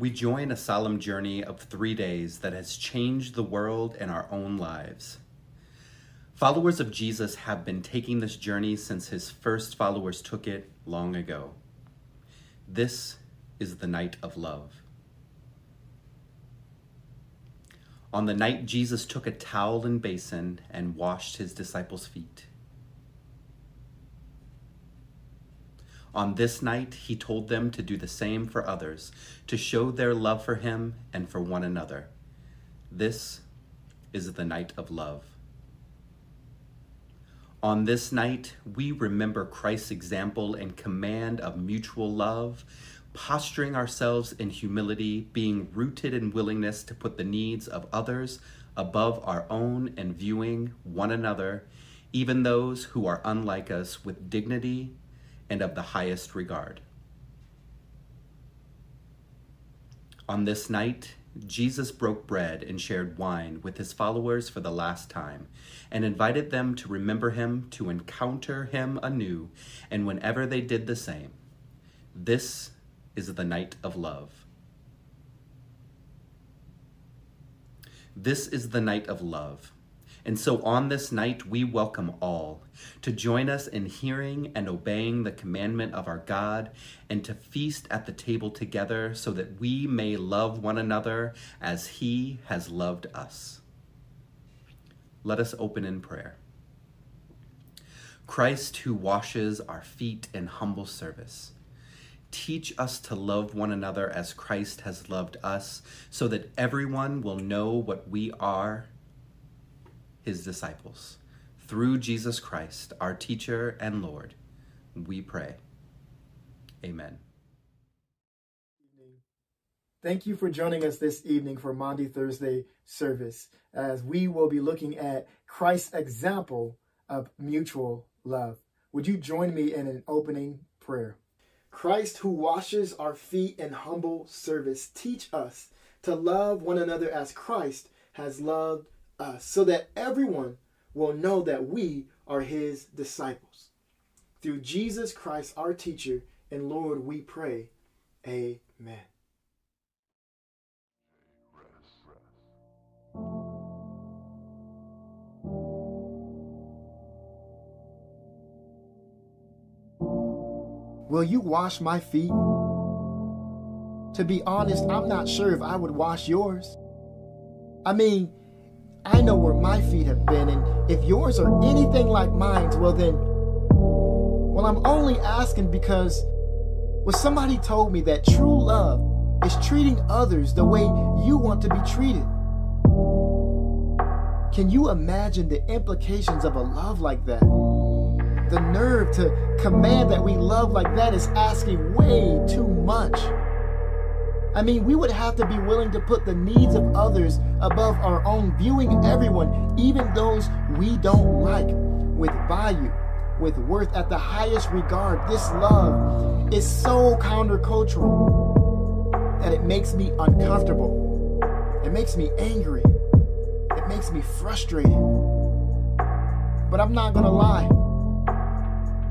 we join a solemn journey of three days that has changed the world and our own lives. Followers of Jesus have been taking this journey since his first followers took it long ago. This is the night of love. On the night Jesus took a towel and basin and washed his disciples' feet. On this night, he told them to do the same for others, to show their love for him and for one another. This is the night of love. On this night, we remember Christ's example and command of mutual love, posturing ourselves in humility, being rooted in willingness to put the needs of others above our own and viewing one another, even those who are unlike us, with dignity and of the highest regard. On this night, Jesus broke bread and shared wine with his followers for the last time, and invited them to remember him, to encounter him anew, and whenever they did the same. This is the night of love. This is the night of love. And so on this night, we welcome all to join us in hearing and obeying the commandment of our God and to feast at the table together so that we may love one another as He has loved us. Let us open in prayer. Christ, who washes our feet in humble service, teach us to love one another as Christ has loved us, so that everyone will know what we are his disciples. Through Jesus Christ, our teacher and Lord, we pray. Amen. Thank you for joining us this evening for Maundy Thursday service as we will be looking at Christ's example of mutual love. Would you join me in an opening prayer? Christ, who washes our feet in humble service, teach us to love one another as Christ has loved us so that everyone will know that we are his disciples. Through Jesus Christ, our teacher and Lord, we pray. Amen. Will you wash my feet? To be honest, I'm not sure if I would wash yours. I mean, I know where my feet have been, and if yours are anything like mine's, well then, well, I'm only asking because, well, somebody told me that true love is treating others the way you want to be treated. Can you imagine the implications of a love like that? The nerve to command that we love like that is asking way too much. I mean, we would have to be willing to put the needs of others above our own, viewing everyone, even those we don't like, with value, with worth at the highest regard. This love is so countercultural that it makes me uncomfortable. It makes me angry. It makes me frustrated. But I'm not going to lie.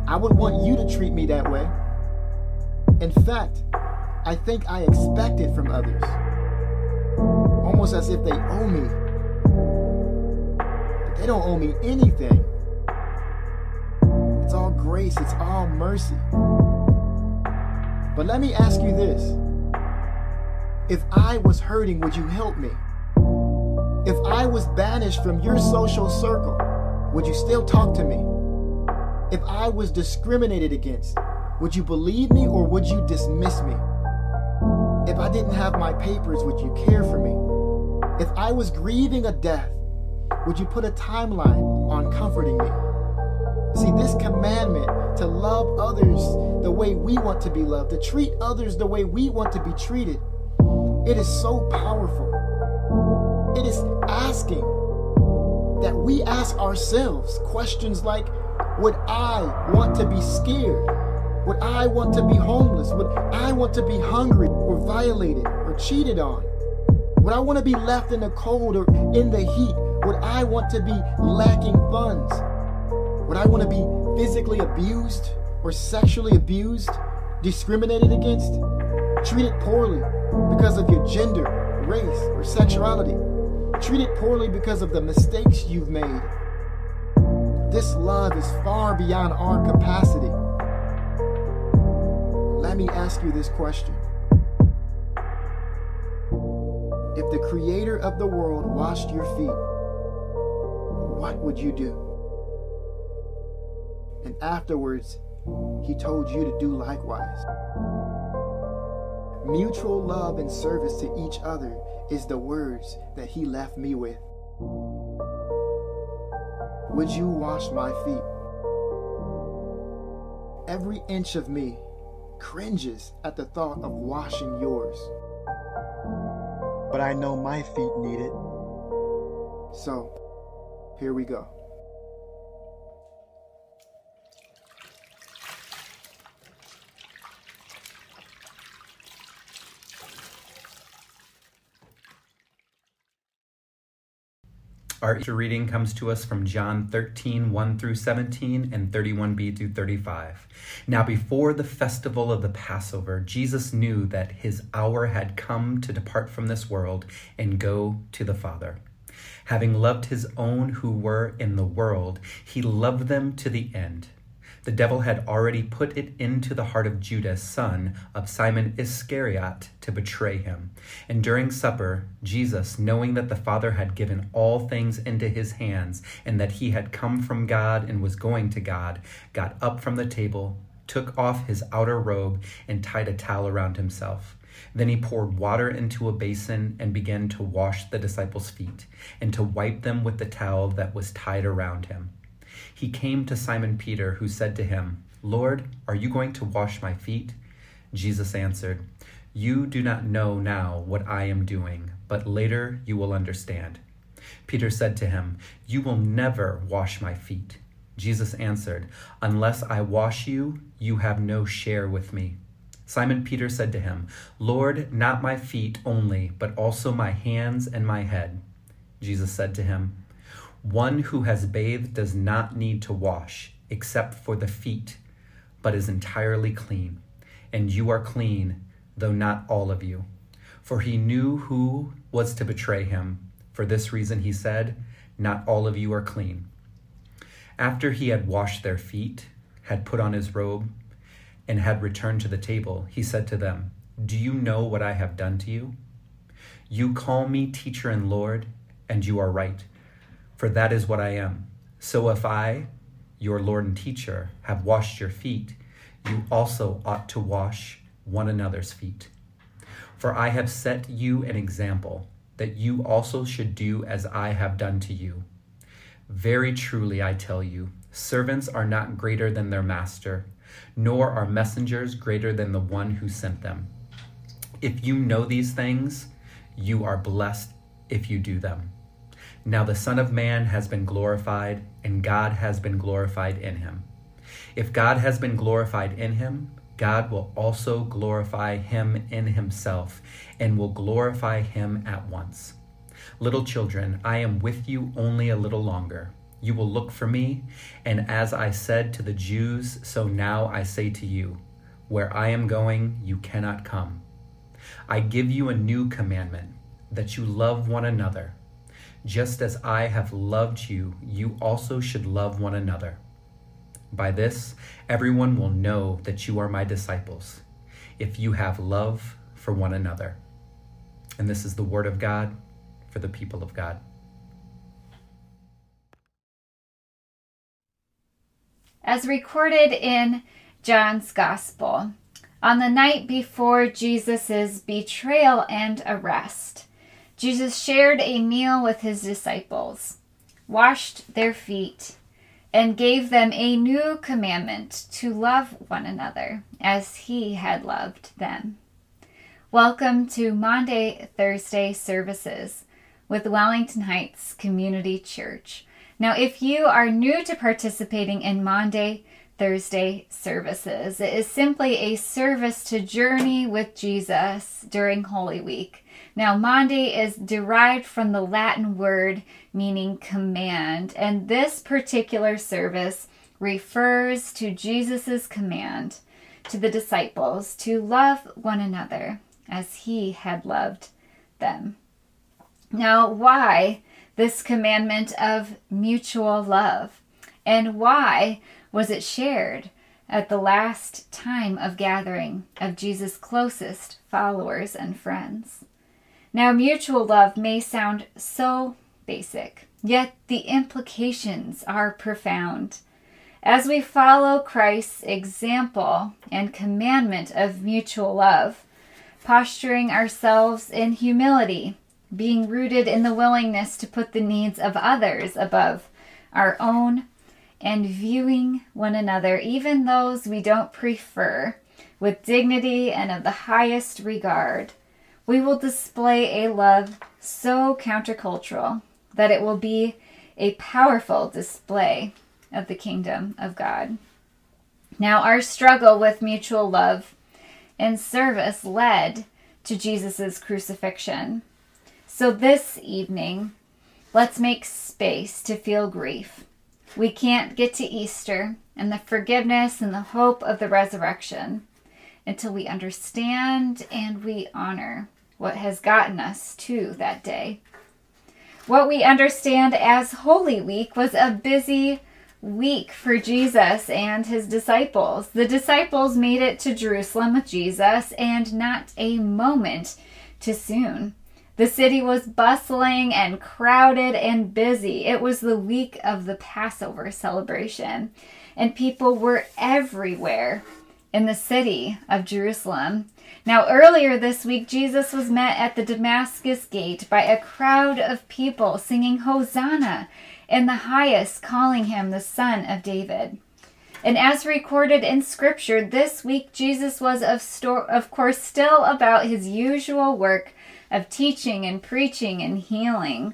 I would want you to treat me that way. In fact, I think I expect it from others. Almost as if they owe me. But they don't owe me anything. It's all grace, it's all mercy. But let me ask you this if I was hurting, would you help me? If I was banished from your social circle, would you still talk to me? If I was discriminated against, would you believe me or would you dismiss me? If I didn't have my papers, would you care for me? If I was grieving a death, would you put a timeline on comforting me? See, this commandment to love others the way we want to be loved, to treat others the way we want to be treated, it is so powerful. It is asking that we ask ourselves questions like Would I want to be scared? Would I want to be homeless? Would I want to be hungry or violated or cheated on? Would I want to be left in the cold or in the heat? Would I want to be lacking funds? Would I want to be physically abused or sexually abused, discriminated against? treated poorly because of your gender, race, or sexuality, treated poorly because of the mistakes you've made. This love is far beyond our capacity. Me ask you this question. If the creator of the world washed your feet, what would you do? And afterwards, he told you to do likewise. Mutual love and service to each other is the words that he left me with. Would you wash my feet? Every inch of me cringes at the thought of washing yours. But I know my feet need it. So, here we go. Our Easter reading comes to us from John 13, 1 through 17, and 31b through 35. Now, before the festival of the Passover, Jesus knew that his hour had come to depart from this world and go to the Father. Having loved his own who were in the world, he loved them to the end. The devil had already put it into the heart of Judas, son of Simon Iscariot, to betray him. And during supper, Jesus, knowing that the Father had given all things into his hands, and that he had come from God and was going to God, got up from the table, took off his outer robe, and tied a towel around himself. Then he poured water into a basin and began to wash the disciples' feet, and to wipe them with the towel that was tied around him he came to Simon Peter, who said to him, Lord, are you going to wash my feet? Jesus answered, You do not know now what I am doing, but later you will understand. Peter said to him, You will never wash my feet. Jesus answered, Unless I wash you, you have no share with me. Simon Peter said to him, Lord, not my feet only, but also my hands and my head. Jesus said to him, one who has bathed does not need to wash except for the feet, but is entirely clean. And you are clean, though not all of you. For he knew who was to betray him. For this reason he said, Not all of you are clean. After he had washed their feet, had put on his robe, and had returned to the table, he said to them, Do you know what I have done to you? You call me teacher and Lord, and you are right for that is what I am. So if I, your Lord and teacher, have washed your feet, you also ought to wash one another's feet. For I have set you an example, that you also should do as I have done to you. Very truly, I tell you, servants are not greater than their master, nor are messengers greater than the one who sent them. If you know these things, you are blessed if you do them. Now the Son of Man has been glorified, and God has been glorified in him. If God has been glorified in him, God will also glorify him in himself, and will glorify him at once. Little children, I am with you only a little longer. You will look for me, and as I said to the Jews, so now I say to you, where I am going, you cannot come. I give you a new commandment, that you love one another. Just as I have loved you, you also should love one another. By this, everyone will know that you are my disciples, if you have love for one another. And this is the word of God for the people of God. As recorded in John's Gospel, on the night before Jesus' betrayal and arrest, Jesus shared a meal with his disciples, washed their feet, and gave them a new commandment to love one another as he had loved them. Welcome to Maundy, Thursday services with Wellington Heights Community Church. Now, if you are new to participating in Maundy, Thursday services, it is simply a service to journey with Jesus during Holy Week. Now, Maundy is derived from the Latin word meaning command, and this particular service refers to Jesus' command to the disciples to love one another as he had loved them. Now, why this commandment of mutual love? And why was it shared at the last time of gathering of Jesus' closest followers and friends? Now, mutual love may sound so basic, yet the implications are profound. As we follow Christ's example and commandment of mutual love, posturing ourselves in humility, being rooted in the willingness to put the needs of others above our own, and viewing one another, even those we don't prefer, with dignity and of the highest regard, we will display a love so countercultural that it will be a powerful display of the kingdom of God. Now, our struggle with mutual love and service led to Jesus' crucifixion. So this evening, let's make space to feel grief. We can't get to Easter and the forgiveness and the hope of the resurrection until we understand and we honor what has gotten us to that day. What we understand as Holy Week was a busy week for Jesus and his disciples. The disciples made it to Jerusalem with Jesus, and not a moment too soon. The city was bustling and crowded and busy. It was the week of the Passover celebration, and people were everywhere in the city of Jerusalem. Now, earlier this week, Jesus was met at the Damascus gate by a crowd of people singing Hosanna in the highest, calling him the Son of David. And as recorded in Scripture, this week Jesus was, of, of course, still about his usual work of teaching and preaching and healing.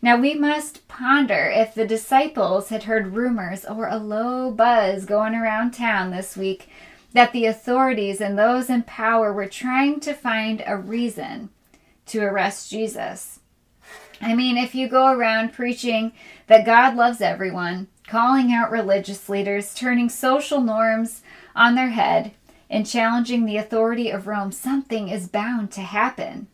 Now we must ponder if the disciples had heard rumors or a low buzz going around town this week that the authorities and those in power were trying to find a reason to arrest Jesus. I mean, if you go around preaching that God loves everyone, calling out religious leaders, turning social norms on their head, and challenging the authority of Rome, something is bound to happen.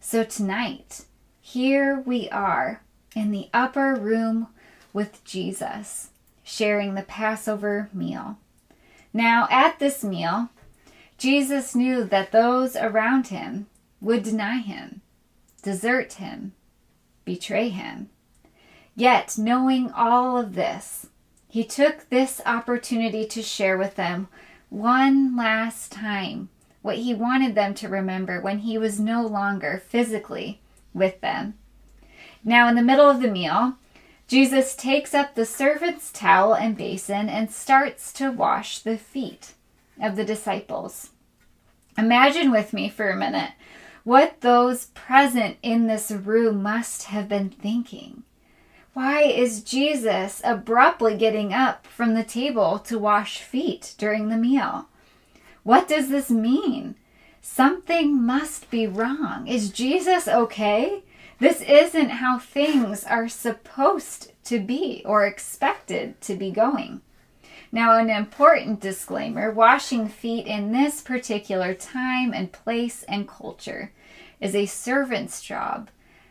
So tonight, here we are in the upper room with Jesus, sharing the Passover meal. Now, at this meal, Jesus knew that those around him would deny him, desert him, betray him. Yet, knowing all of this, he took this opportunity to share with them one last time what he wanted them to remember when he was no longer physically with them. Now, in the middle of the meal, Jesus takes up the servant's towel and basin and starts to wash the feet of the disciples. Imagine with me for a minute what those present in this room must have been thinking. Why is Jesus abruptly getting up from the table to wash feet during the meal? What does this mean? Something must be wrong. Is Jesus okay? This isn't how things are supposed to be or expected to be going. Now, an important disclaimer washing feet in this particular time and place and culture is a servant's job,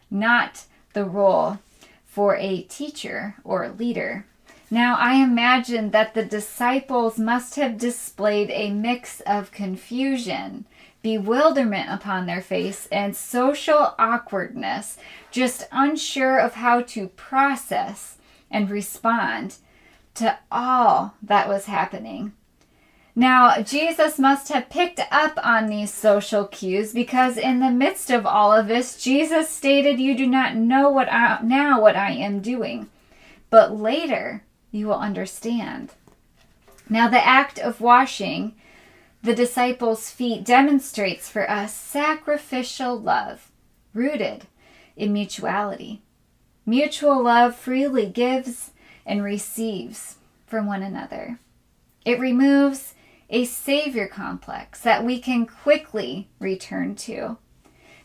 not the role for a teacher or leader. Now, I imagine that the disciples must have displayed a mix of confusion bewilderment upon their face, and social awkwardness, just unsure of how to process and respond to all that was happening. Now, Jesus must have picked up on these social cues because in the midst of all of this, Jesus stated, You do not know what I, now what I am doing, but later you will understand. Now, the act of washing the disciples' feet demonstrates for us sacrificial love rooted in mutuality. Mutual love freely gives and receives from one another. It removes a savior complex that we can quickly return to.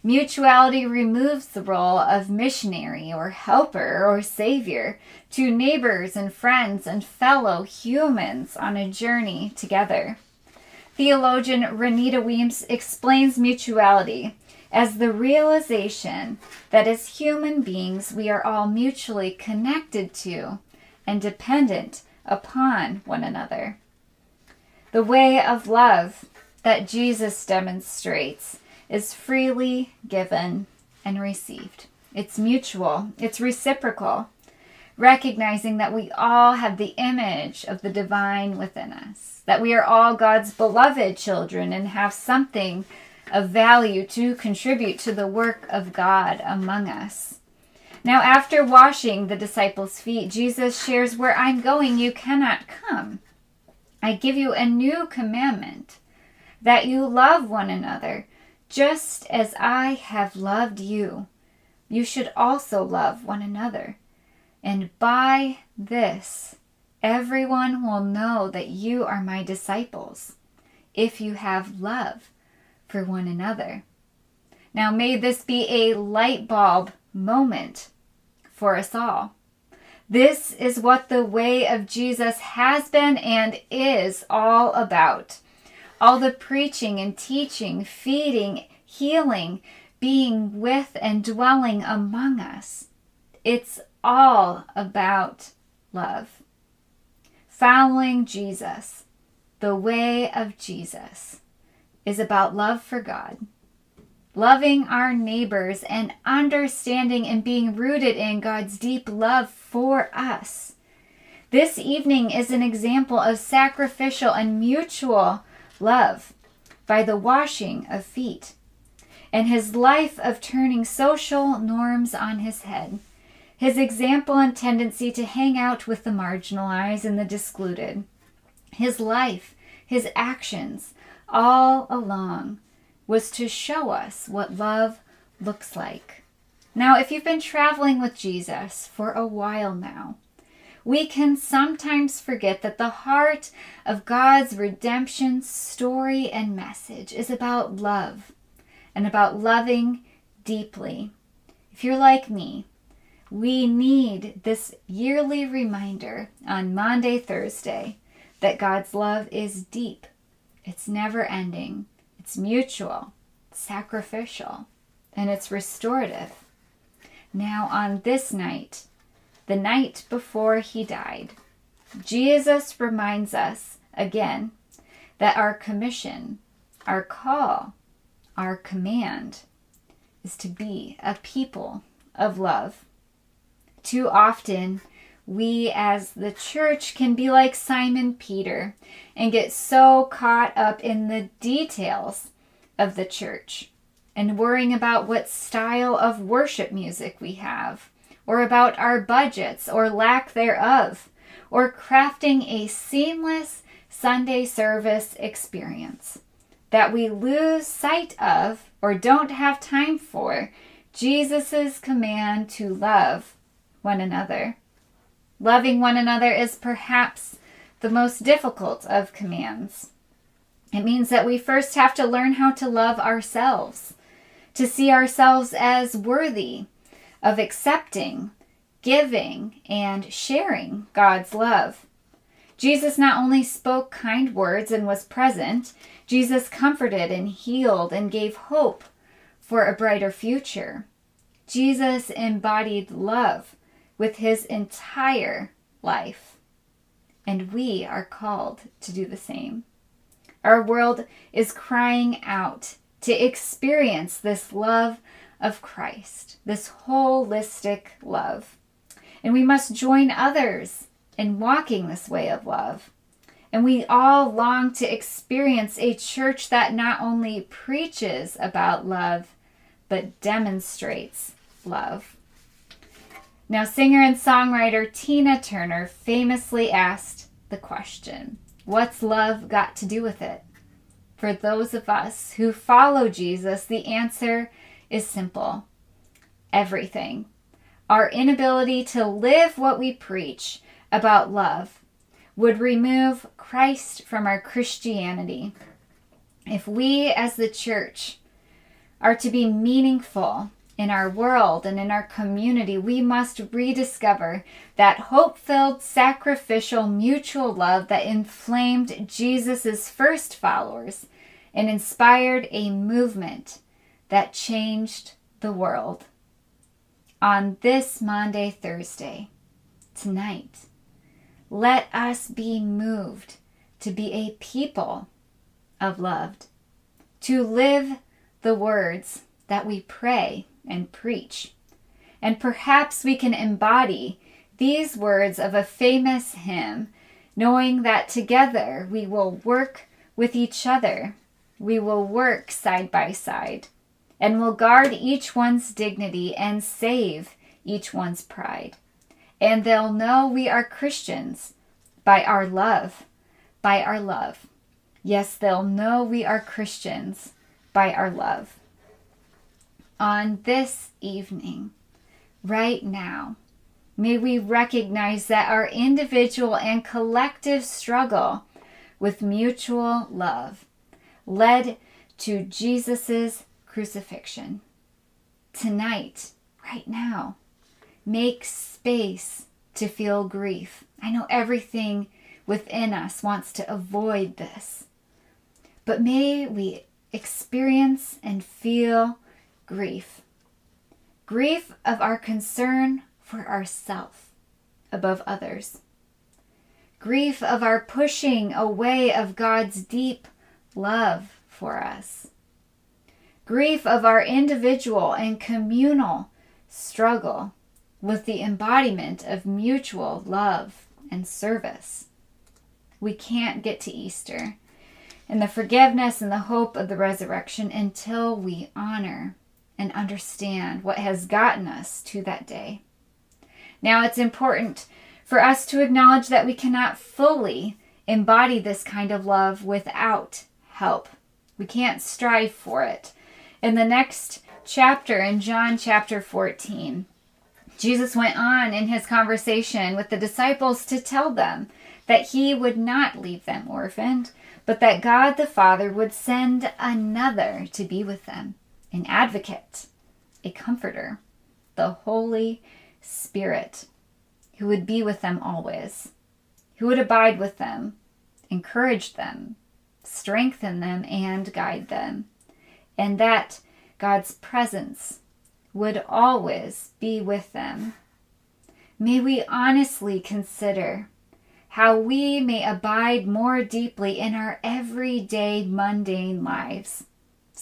Mutuality removes the role of missionary or helper or savior to neighbors and friends and fellow humans on a journey together. Theologian Renita Weems explains mutuality as the realization that as human beings we are all mutually connected to and dependent upon one another. The way of love that Jesus demonstrates is freely given and received. It's mutual, it's reciprocal, recognizing that we all have the image of the divine within us, that we are all God's beloved children and have something of value to contribute to the work of God among us. Now, after washing the disciples' feet, Jesus shares, Where I'm going, you cannot come. I give you a new commandment that you love one another, just as I have loved you. You should also love one another. And by this, everyone will know that you are my disciples, if you have love for one another. Now, may this be a light bulb moment for us all. This is what the way of Jesus has been and is all about. All the preaching and teaching, feeding, healing, being with and dwelling among us. It's all about love. Following Jesus, the way of Jesus, is about love for God, loving our neighbors, and understanding and being rooted in God's deep love for us. This evening is an example of sacrificial and mutual love by the washing of feet and his life of turning social norms on his head. His example and tendency to hang out with the marginalized and the discluded. His life, his actions, all along was to show us what love looks like. Now, if you've been traveling with Jesus for a while now, we can sometimes forget that the heart of God's redemption story and message is about love and about loving deeply. If you're like me, we need this yearly reminder on Maundy, Thursday, that God's love is deep it's never ending, it's mutual, sacrificial, and it's restorative. Now, on this night, the night before he died, Jesus reminds us again that our commission, our call, our command is to be a people of love. Too often, we as the church can be like Simon Peter and get so caught up in the details of the church and worrying about what style of worship music we have, or about our budgets or lack thereof, or crafting a seamless Sunday service experience that we lose sight of or don't have time for Jesus' command to love one another. Loving one another is perhaps the most difficult of commands. It means that we first have to learn how to love ourselves, to see ourselves as worthy of accepting, giving, and sharing God's love. Jesus not only spoke kind words and was present, Jesus comforted and healed and gave hope for a brighter future. Jesus embodied love with his entire life. And we are called to do the same. Our world is crying out to experience this love of Christ, this holistic love. And we must join others in walking this way of love. And we all long to experience a church that not only preaches about love, but demonstrates love. Now, singer and songwriter Tina Turner famously asked the question What's love got to do with it? For those of us who follow Jesus, the answer is simple everything. Our inability to live what we preach about love would remove Christ from our Christianity. If we as the church are to be meaningful in our world and in our community, we must rediscover that hope filled, sacrificial, mutual love that inflamed Jesus' first followers and inspired a movement that changed the world. On this Maundy, Thursday, tonight, let us be moved to be a people of love, to live the words that we pray and preach. And perhaps we can embody these words of a famous hymn, knowing that together we will work with each other. We will work side by side and will guard each one's dignity and save each one's pride. And they'll know we are Christians by our love, by our love. Yes, they'll know we are Christians by our love on this evening, right now, may we recognize that our individual and collective struggle with mutual love led to Jesus' crucifixion. Tonight, right now, make space to feel grief. I know everything within us wants to avoid this, but may we experience and feel grief. Grief of our concern for ourself above others. Grief of our pushing away of God's deep love for us. Grief of our individual and communal struggle with the embodiment of mutual love and service. We can't get to Easter and the forgiveness and the hope of the resurrection until we honor and understand what has gotten us to that day. Now, it's important for us to acknowledge that we cannot fully embody this kind of love without help. We can't strive for it. In the next chapter, in John chapter 14, Jesus went on in his conversation with the disciples to tell them that he would not leave them orphaned, but that God the Father would send another to be with them an advocate, a comforter, the Holy Spirit, who would be with them always, who would abide with them, encourage them, strengthen them, and guide them, and that God's presence would always be with them. May we honestly consider how we may abide more deeply in our everyday mundane lives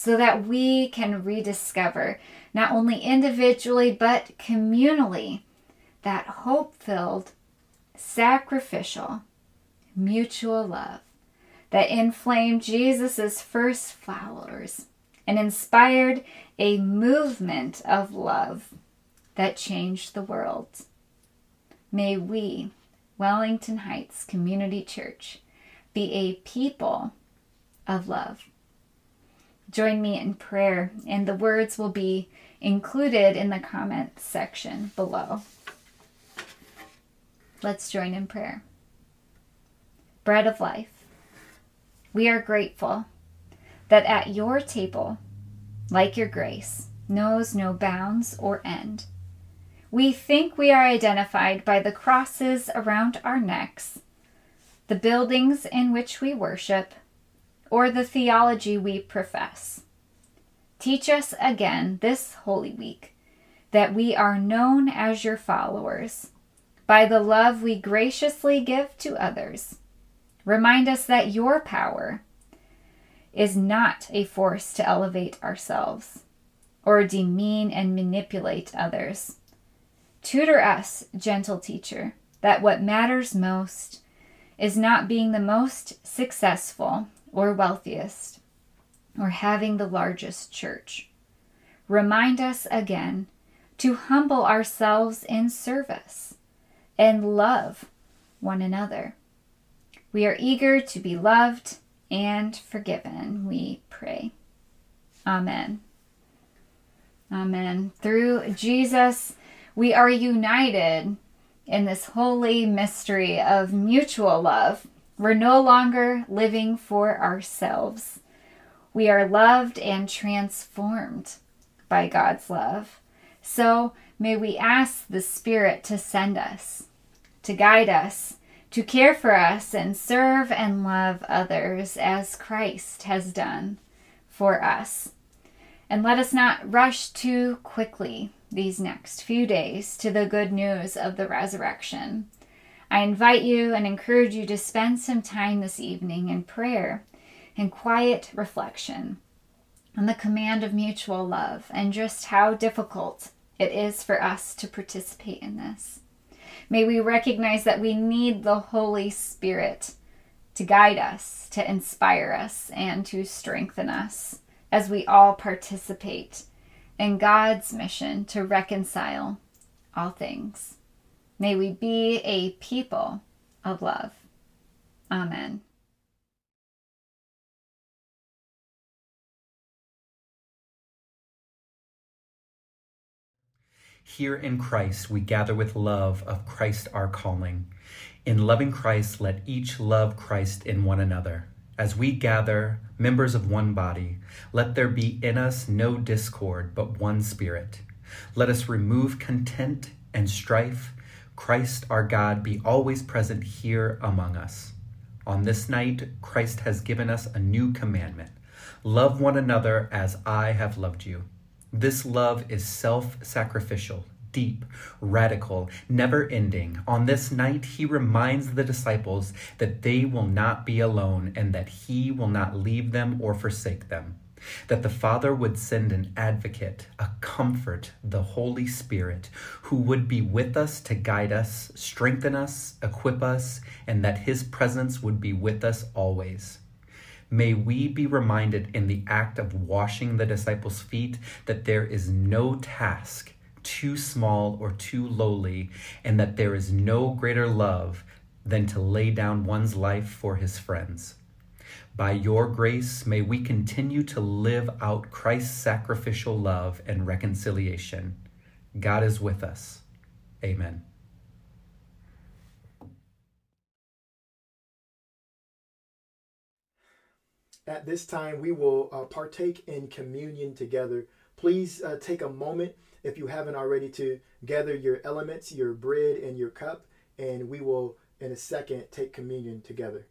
so that we can rediscover, not only individually but communally, that hope filled, sacrificial, mutual love that inflamed Jesus' first followers and inspired a movement of love that changed the world. May we, Wellington Heights Community Church, be a people of love join me in prayer, and the words will be included in the comment section below. Let's join in prayer. Bread of life, we are grateful that at your table, like your grace, knows no bounds or end. We think we are identified by the crosses around our necks, the buildings in which we worship, or the theology we profess. Teach us again this Holy Week that we are known as your followers by the love we graciously give to others. Remind us that your power is not a force to elevate ourselves or demean and manipulate others. Tutor us, gentle teacher, that what matters most is not being the most successful or wealthiest, or having the largest church. Remind us again to humble ourselves in service and love one another. We are eager to be loved and forgiven, we pray. Amen. Amen. Through Jesus, we are united in this holy mystery of mutual love we're no longer living for ourselves. We are loved and transformed by God's love. So may we ask the Spirit to send us, to guide us, to care for us, and serve and love others as Christ has done for us. And let us not rush too quickly these next few days to the good news of the resurrection. I invite you and encourage you to spend some time this evening in prayer and quiet reflection on the command of mutual love and just how difficult it is for us to participate in this. May we recognize that we need the Holy Spirit to guide us, to inspire us, and to strengthen us as we all participate in God's mission to reconcile all things. May we be a people of love. Amen. Here in Christ, we gather with love of Christ our calling. In loving Christ, let each love Christ in one another. As we gather, members of one body, let there be in us no discord, but one spirit. Let us remove content and strife. Christ our God be always present here among us. On this night, Christ has given us a new commandment love one another as I have loved you. This love is self sacrificial, deep, radical, never ending. On this night, he reminds the disciples that they will not be alone and that he will not leave them or forsake them. That the Father would send an advocate, a comfort, the Holy Spirit, who would be with us to guide us, strengthen us, equip us, and that his presence would be with us always. May we be reminded in the act of washing the disciples' feet that there is no task too small or too lowly, and that there is no greater love than to lay down one's life for his friends. By your grace, may we continue to live out Christ's sacrificial love and reconciliation. God is with us. Amen. At this time, we will uh, partake in communion together. Please uh, take a moment, if you haven't already, to gather your elements, your bread, and your cup, and we will, in a second, take communion together.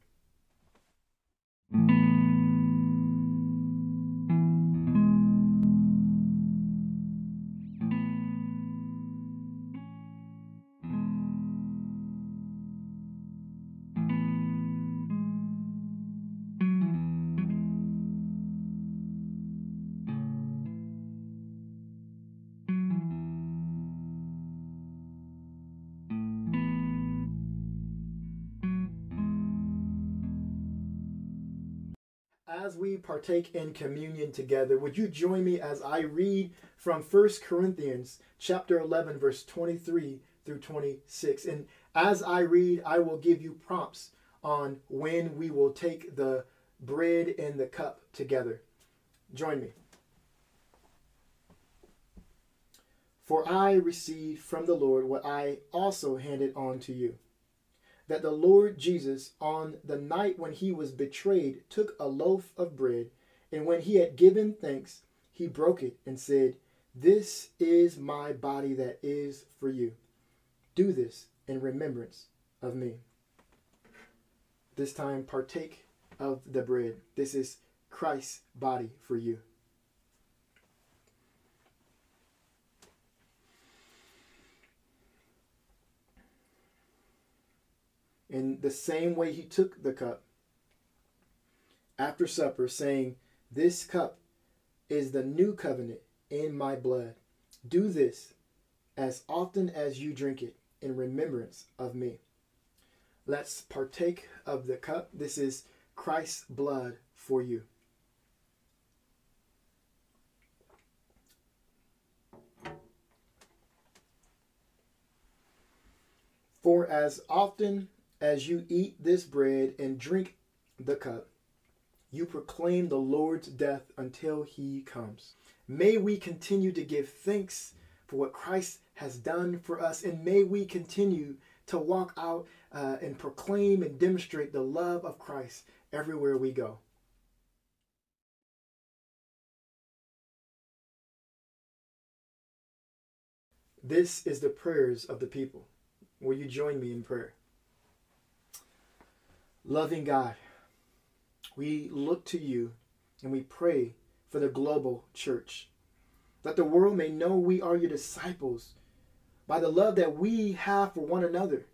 Partake in communion together, would you join me as I read from 1 Corinthians chapter 11 verse 23 through 26. And as I read, I will give you prompts on when we will take the bread and the cup together. Join me. For I received from the Lord what I also handed on to you that the Lord Jesus, on the night when he was betrayed, took a loaf of bread, and when he had given thanks, he broke it and said, This is my body that is for you. Do this in remembrance of me. This time, partake of the bread. This is Christ's body for you. In the same way, he took the cup after supper, saying, This cup is the new covenant in my blood. Do this as often as you drink it in remembrance of me. Let's partake of the cup. This is Christ's blood for you. For as often as you eat this bread and drink the cup, you proclaim the Lord's death until he comes. May we continue to give thanks for what Christ has done for us, and may we continue to walk out uh, and proclaim and demonstrate the love of Christ everywhere we go. This is the prayers of the people. Will you join me in prayer? Loving God, we look to you and we pray for the global church, that the world may know we are your disciples by the love that we have for one another.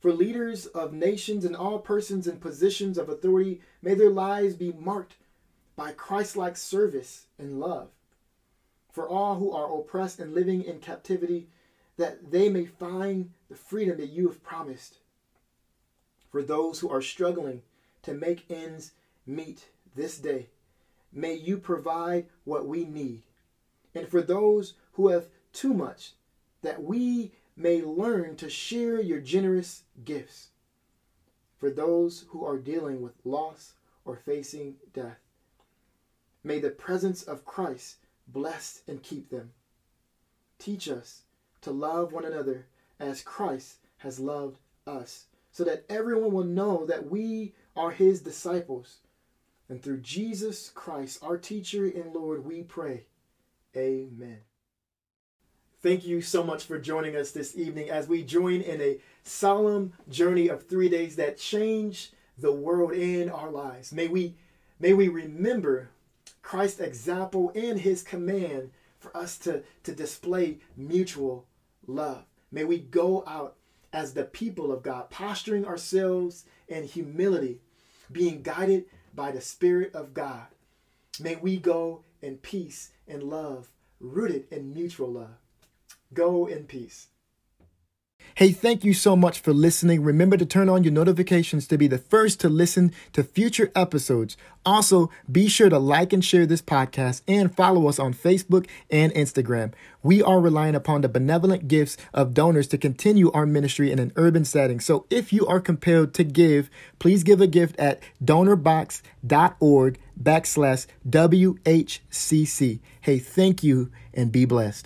For leaders of nations and all persons in positions of authority, may their lives be marked by Christ like service and love. For all who are oppressed and living in captivity, that they may find the freedom that you have promised. For those who are struggling to make ends meet this day, may you provide what we need. And for those who have too much, that we may learn to share your generous gifts. For those who are dealing with loss or facing death, may the presence of Christ bless and keep them. Teach us to love one another as Christ has loved us, so that everyone will know that we are his disciples. And through Jesus Christ, our teacher and Lord, we pray. Amen. Thank you so much for joining us this evening as we join in a solemn journey of three days that change the world and our lives. May we, may we remember Christ's example and his command for us to, to display mutual love. May we go out as the people of God, posturing ourselves in humility, being guided by the Spirit of God. May we go in peace and love, rooted in mutual love. Go in peace. Hey, thank you so much for listening. Remember to turn on your notifications to be the first to listen to future episodes. Also, be sure to like and share this podcast and follow us on Facebook and Instagram. We are relying upon the benevolent gifts of donors to continue our ministry in an urban setting. So if you are compelled to give, please give a gift at donorbox.org backslash WHCC. Hey, thank you and be blessed.